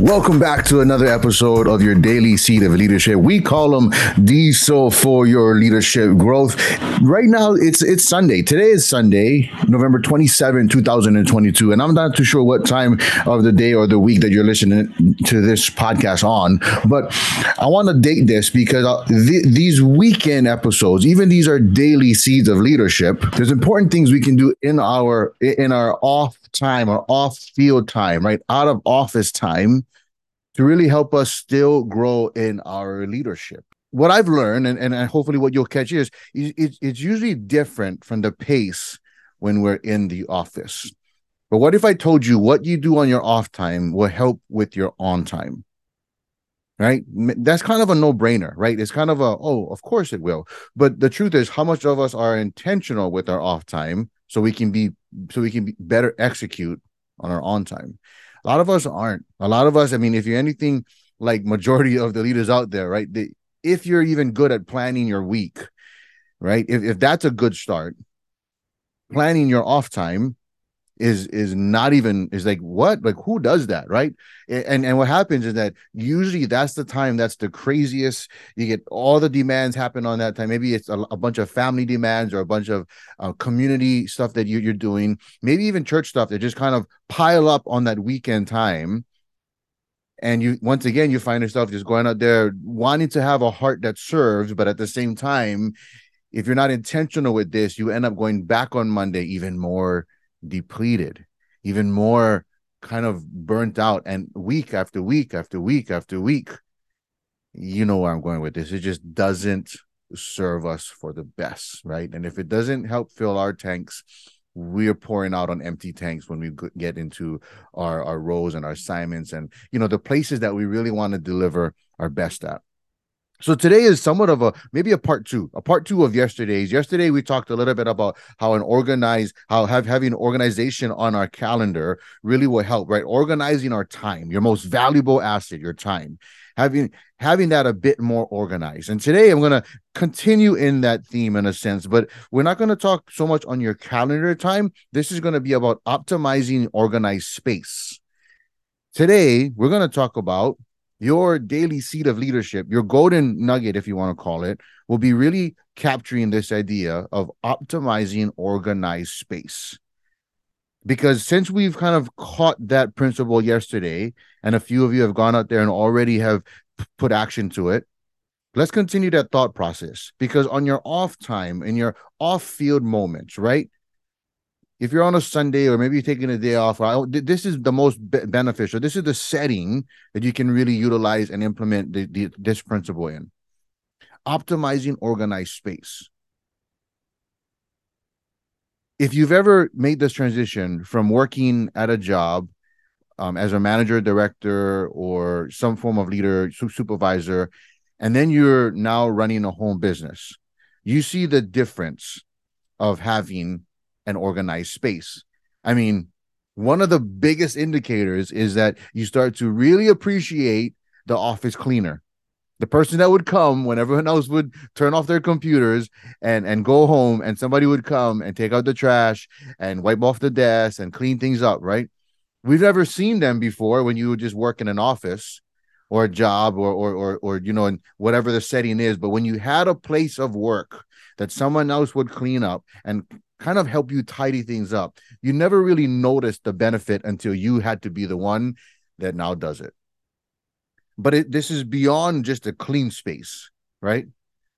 Welcome back to another episode of your daily seed of leadership. We call them diesel for your leadership growth. Right now, it's it's Sunday. Today is Sunday, November 27, 2022. And I'm not too sure what time of the day or the week that you're listening to this podcast on, but I want to date this because uh, th- these weekend episodes, even these are daily seeds of leadership. There's important things we can do in our in our off time or off field time, right? Out of office time to really help us still grow in our leadership. What I've learned, and, and hopefully what you'll catch is, it's, it's usually different from the pace when we're in the office. But what if I told you what you do on your off time will help with your on time? Right? That's kind of a no brainer, right? It's kind of a, oh, of course it will. But the truth is, how much of us are intentional with our off time so we can be, so we can be better execute on our on time? A lot of us aren't. A lot of us, I mean, if you're anything like majority of the leaders out there, right? They, if you're even good at planning your week, right? If if that's a good start, planning your off time is is not even is like what? Like who does that right? And and what happens is that usually that's the time that's the craziest. You get all the demands happen on that time. Maybe it's a, a bunch of family demands or a bunch of uh, community stuff that you, you're doing. Maybe even church stuff that just kind of pile up on that weekend time. And you once again you find yourself just going out there wanting to have a heart that serves but at the same time if you're not intentional with this you end up going back on monday even more depleted, even more kind of burnt out. And week after week after week after week, you know where I'm going with this. It just doesn't serve us for the best, right? And if it doesn't help fill our tanks, we're pouring out on empty tanks when we get into our our roles and our assignments and you know the places that we really want to deliver our best at so today is somewhat of a maybe a part two, a part two of yesterday's. Yesterday we talked a little bit about how an organized, how have having organization on our calendar really will help, right? Organizing our time, your most valuable asset, your time, having having that a bit more organized. And today I'm to continue in that theme in a sense, but we're not to talk so much on your calendar time. This is to be about optimizing organized space. Today we're to talk about your daily seed of leadership, your golden nugget, if you want to call it, will be really capturing this idea of optimizing organized space. Because since we've kind of caught that principle yesterday, and a few of you have gone out there and already have put action to it, let's continue that thought process. Because on your off time, in your off field moments, right? If you're on a Sunday or maybe you're taking a day off, this is the most beneficial. This is the setting that you can really utilize and implement the, the, this principle in. Optimizing organized space. If you've ever made this transition from working at a job um, as a manager, director, or some form of leader, supervisor, and then you're now running a home business, you see the difference of having an organized space. I mean, one of the biggest indicators is that you start to really appreciate the office cleaner the person that would come when everyone else would turn off their computers and and go home and somebody would come and take out the trash and wipe off the desk and clean things up right we've never seen them before when you would just work in an office or a job or or or, or you know in whatever the setting is but when you had a place of work that someone else would clean up and kind of help you tidy things up. You never really noticed the benefit until you had to be the one that now does it. But it, this is beyond just a clean space, right?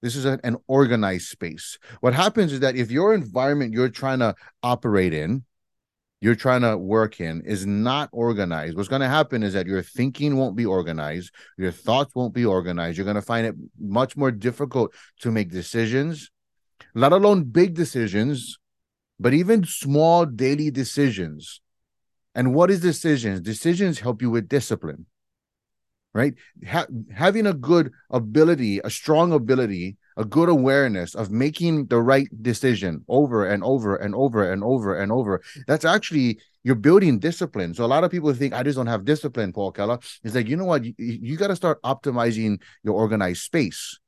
This is a, an organized space. What happens is that if your environment you're trying to operate in, you're trying to work in is not organized, what's going to happen is that your thinking won't be organized, your thoughts won't be organized. You're going to find it much more difficult to make decisions, let alone big decisions but even small daily decisions. And what is decisions? Decisions help you with discipline, right? Ha- having a good ability, a strong ability, a good awareness of making the right decision over and over and over and over and over. That's actually you're building discipline. So a lot of people think I just don't have discipline, Paul Keller. It's like, you know what? You, you got to start optimizing your organized space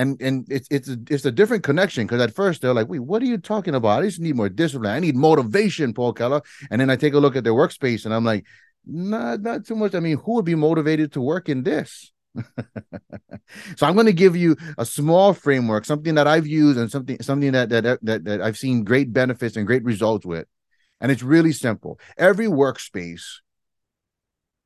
and and it's it's a, it's a different connection because at first they're like, wait, what are you talking about? I just need more discipline. I need motivation, Paul Keller. And then I take a look at their workspace and I'm like, Not not too much. I mean, who would be motivated to work in this? so I'm going to give you a small framework, something that I've used and something something that that that, that I've seen great benefits and great results with. And it's really simple. Every workspace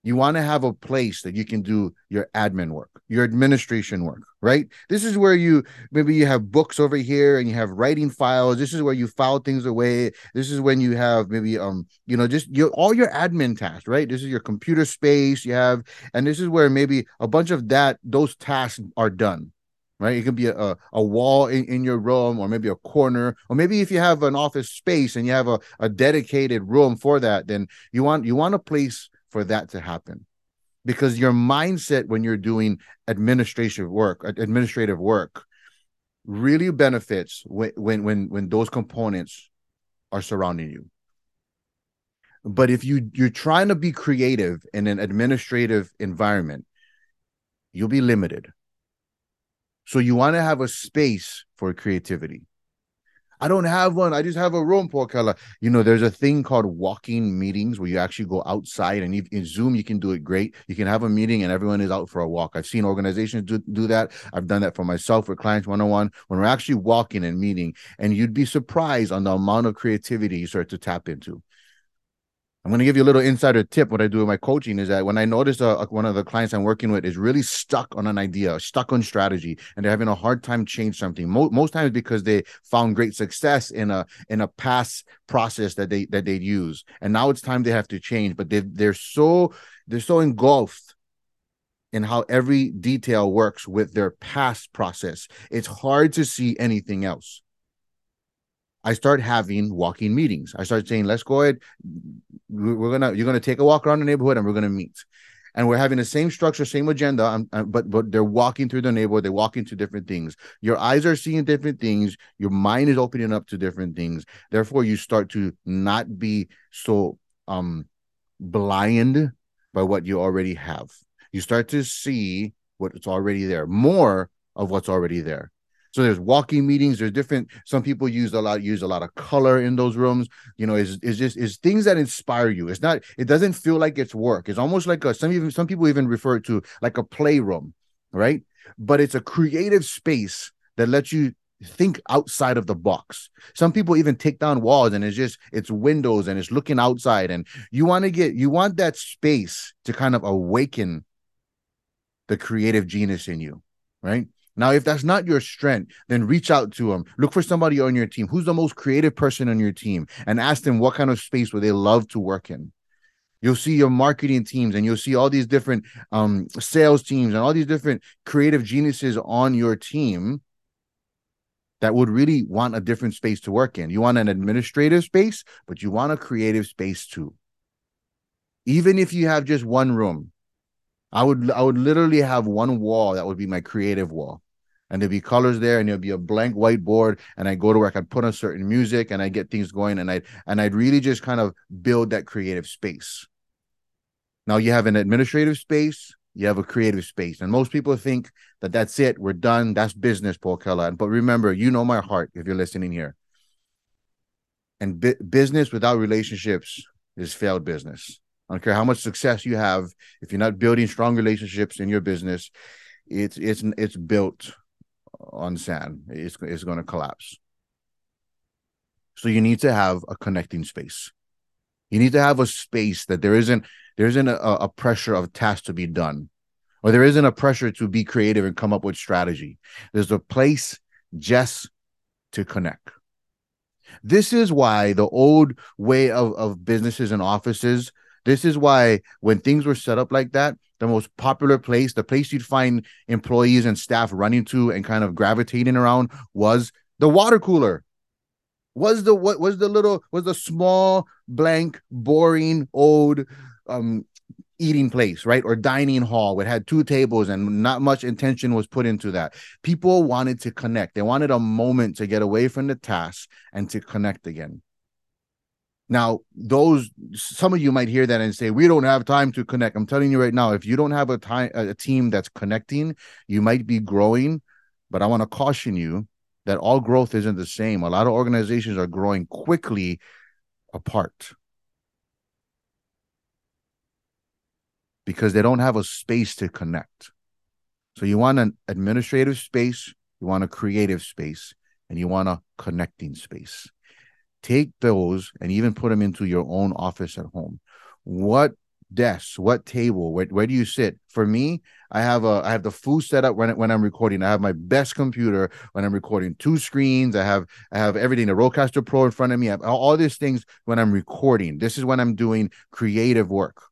you want to have a place that you can do your admin work, your administration work, right? This is where you maybe you have books over here and you have writing files. This is where you file things away. This is when you have maybe um, you know, just your all your admin tasks, right? This is your computer space you have, and this is where maybe a bunch of that those tasks are done. Right, it could be a, a wall in, in your room, or maybe a corner, or maybe if you have an office space and you have a, a dedicated room for that, then you want you want a place for that to happen. Because your mindset when you're doing administrative work administrative work really benefits when when when, when those components are surrounding you. But if you you're trying to be creative in an administrative environment you'll be limited. So you want to have a space for creativity I don't have one. I just have a room, Keller. You know, there's a thing called walking meetings where you actually go outside and in Zoom, you can do it great. You can have a meeting and everyone is out for a walk. I've seen organizations do, do that. I've done that for myself with clients one on one when we're actually walking and meeting. And you'd be surprised on the amount of creativity you start to tap into. I'm going to give you a little insider tip. What I do with my coaching is that when I notice a, uh, one of the clients I'm working with is really stuck on an idea, stuck on strategy, and they're having a hard time change something. Mo- most times because they found great success in a in a past process that they that they'd use, and now it's time they have to change. But they they're so they're so engulfed in how every detail works with their past process. It's hard to see anything else. I start having walking meetings. I start saying, let's go ahead. We're gonna you're gonna take a walk around the neighborhood and we're gonna meet. And we're having the same structure, same agenda, um, uh, but but they're walking through the neighborhood. They're walking to different things. Your eyes are seeing different things. Your mind is opening up to different things. Therefore, you start to not be so um blind by what you already have. You start to see what's already there, more of what's already there. So there's walking meetings. There's different. Some people use a lot use a lot of color in those rooms. You know, is is just is things that inspire you. It's not. It doesn't feel like it's work. It's almost like a some even some people even refer to like a playroom, right? But it's a creative space that lets you think outside of the box. Some people even take down walls and it's just it's windows and it's looking outside and you want to get you want that space to kind of awaken the creative genius in you, right? Now, if that's not your strength, then reach out to them. Look for somebody on your team who's the most creative person on your team and ask them what kind of space would they love to work in. You'll see your marketing teams and you'll see all these different um, sales teams and all these different creative geniuses on your team that would really want a different space to work in. You want an administrative space, but you want a creative space too. Even if you have just one room, I would I would literally have one wall that would be my creative wall and there'd be colors there and there'd be a blank whiteboard and i go to work i'd put on certain music and i get things going and i and i'd really just kind of build that creative space. Now you have an administrative space you have a creative space and most people think that that's it we're done that's business paul keller but remember you know my heart if you're listening here. And bi- business without relationships is failed business. I don't care how much success you have if you're not building strong relationships in your business it's it's it's built on sand. It's, it's going to collapse. So you need to have a connecting space. You need to have a space that there isn't there isn't a, a pressure of tasks to be done, or there isn't a pressure to be creative and come up with strategy. There's a place just to connect. This is why the old way of, of businesses and offices, this is why when things were set up like that, the most popular place, the place you'd find employees and staff running to and kind of gravitating around was the water cooler. Was the what was the little was the small blank boring old um eating place, right? Or dining hall it had two tables and not much intention was put into that. People wanted to connect. They wanted a moment to get away from the task and to connect again. Now, those some of you might hear that and say, "We don't have time to connect." I'm telling you right now, if you don't have a time a team that's connecting, you might be growing, but I want to caution you that all growth isn't the same. A lot of organizations are growing quickly apart. because they don't have a space to connect. So you want an administrative space, you want a creative space, and you want a connecting space. Take those and even put them into your own office at home. What desk, what table, where, where do you sit? For me, I have a I have the full setup when when I'm recording. I have my best computer when I'm recording. Two screens. I have I have everything. The Rodecaster Pro in front of me. I have all, all these things when I'm recording. This is when I'm doing creative work.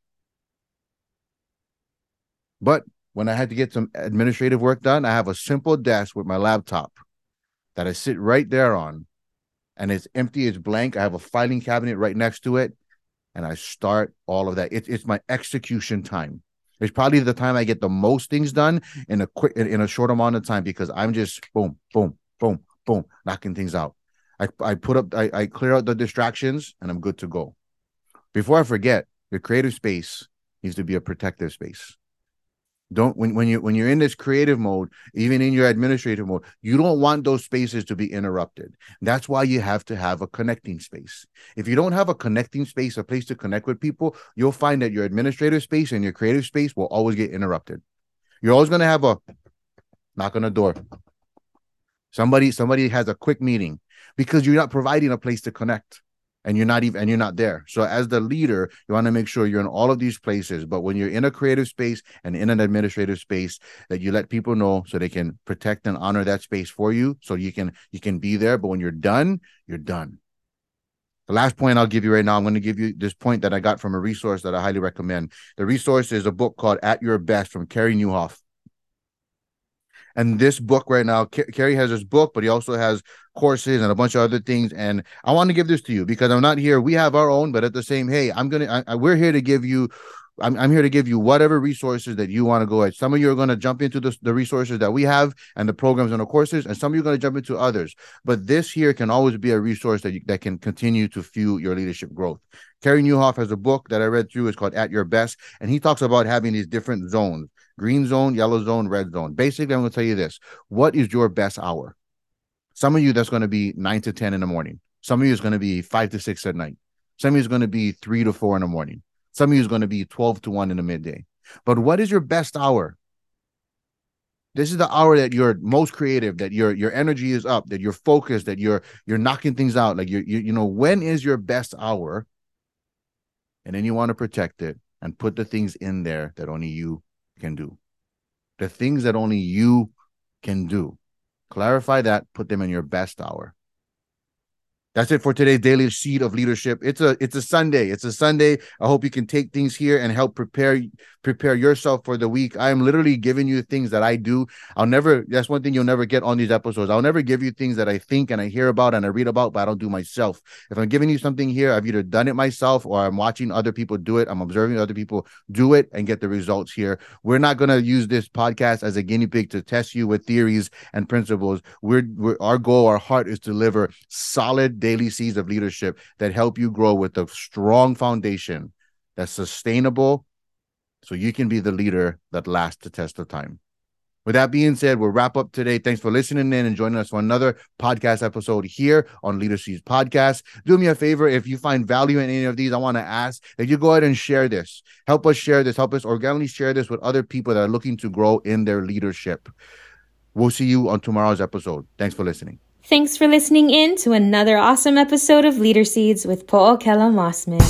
But when I had to get some administrative work done, I have a simple desk with my laptop that I sit right there on, and it's empty, it's blank. I have a filing cabinet right next to it, and I start all of that. It, it's my execution time. It's probably the time I get the most things done in a quick in a short amount of time because I'm just boom, boom, boom, boom, knocking things out. I, I put up I, I clear out the distractions and I'm good to go. Before I forget, your creative space needs to be a protective space don't when, when you when you're in this creative mode even in your administrative mode you don't want those spaces to be interrupted. That's why you have to have a connecting space. If you don't have a connecting space a place to connect with people you'll find that your administrative space and your creative space will always get interrupted. You're always going to have a knock on the door. Somebody somebody has a quick meeting because you're not providing a place to connect and you're not even and you're not there so as the leader you want to make sure you're in all of these places but when you're in a creative space and in an administrative space that you let people know so they can protect and honor that space for you so you can you can be there but when you're done you're done the last point I'll give you right now, I'm going to give you this point that I got from a resource that I highly recommend. The resource is a book called At Your Best from Carey Nieuwhof. And this book right now, Carey has this book, but he also has courses and a bunch of other things. And I want to give this to you because I'm not here. We have our own, but at the same, hey, I'm gonna, I, we're here to give you. I'm, I'm here to give you whatever resources that you want to go at. Some of you are going to jump into the, the resources that we have and the programs and the courses, and some of you are going to jump into others. But this here can always be a resource that you, that can continue to fuel your leadership growth. Carey Nieuwhof has a book that I read through. It's called At Your Best, and he talks about having these different zones green zone, yellow zone, red zone. Basically, I'm going to tell you this what is your best hour? Some of you, that's going to be nine to 10 in the morning. Some of you is going to be five to six at night. Some of you is going to be three to four in the morning. Some of you is going to be 12 to one in the midday. But what is your best hour? This is the hour that you're most creative, that your your energy is up, that you're focused, that you're you're knocking things out. Like you you you know when is your best hour? And then you want to protect it and put the things in there that only you can do. The things that only you can do. Clarify that, put them in your best hour. That's it for today's daily seed of leadership. It's a it's a Sunday. It's a Sunday. I hope you can take things here and help prepare prepare yourself for the week. I am literally giving you things that I do. I'll never that's one thing you'll never get on these episodes. I'll never give you things that I think and I hear about and I read about, but I don't do myself. If I'm giving you something here, I've either done it myself or I'm watching other people do it. I'm observing other people do it and get the results here. We're not going to use this podcast as a guinea pig to test you with theories and principles. We're, we're our goal, our heart is to deliver solid daily seeds of leadership that help you grow with a strong foundation that's sustainable so you can be the leader that lasts the test of time. With that being said, we'll wrap up today. Thanks for listening in and joining us for another podcast episode here on Leader Seeds Podcast. Do me a favor if you find value in any of these, I want to ask that you go ahead and share this. Help us share this. Help us organically share this with other people that are looking to grow in their leadership. We'll see you on tomorrow's episode. Thanks for listening. Thanks for listening in to another awesome episode of Leader Seeds with Paul Kella Mossman.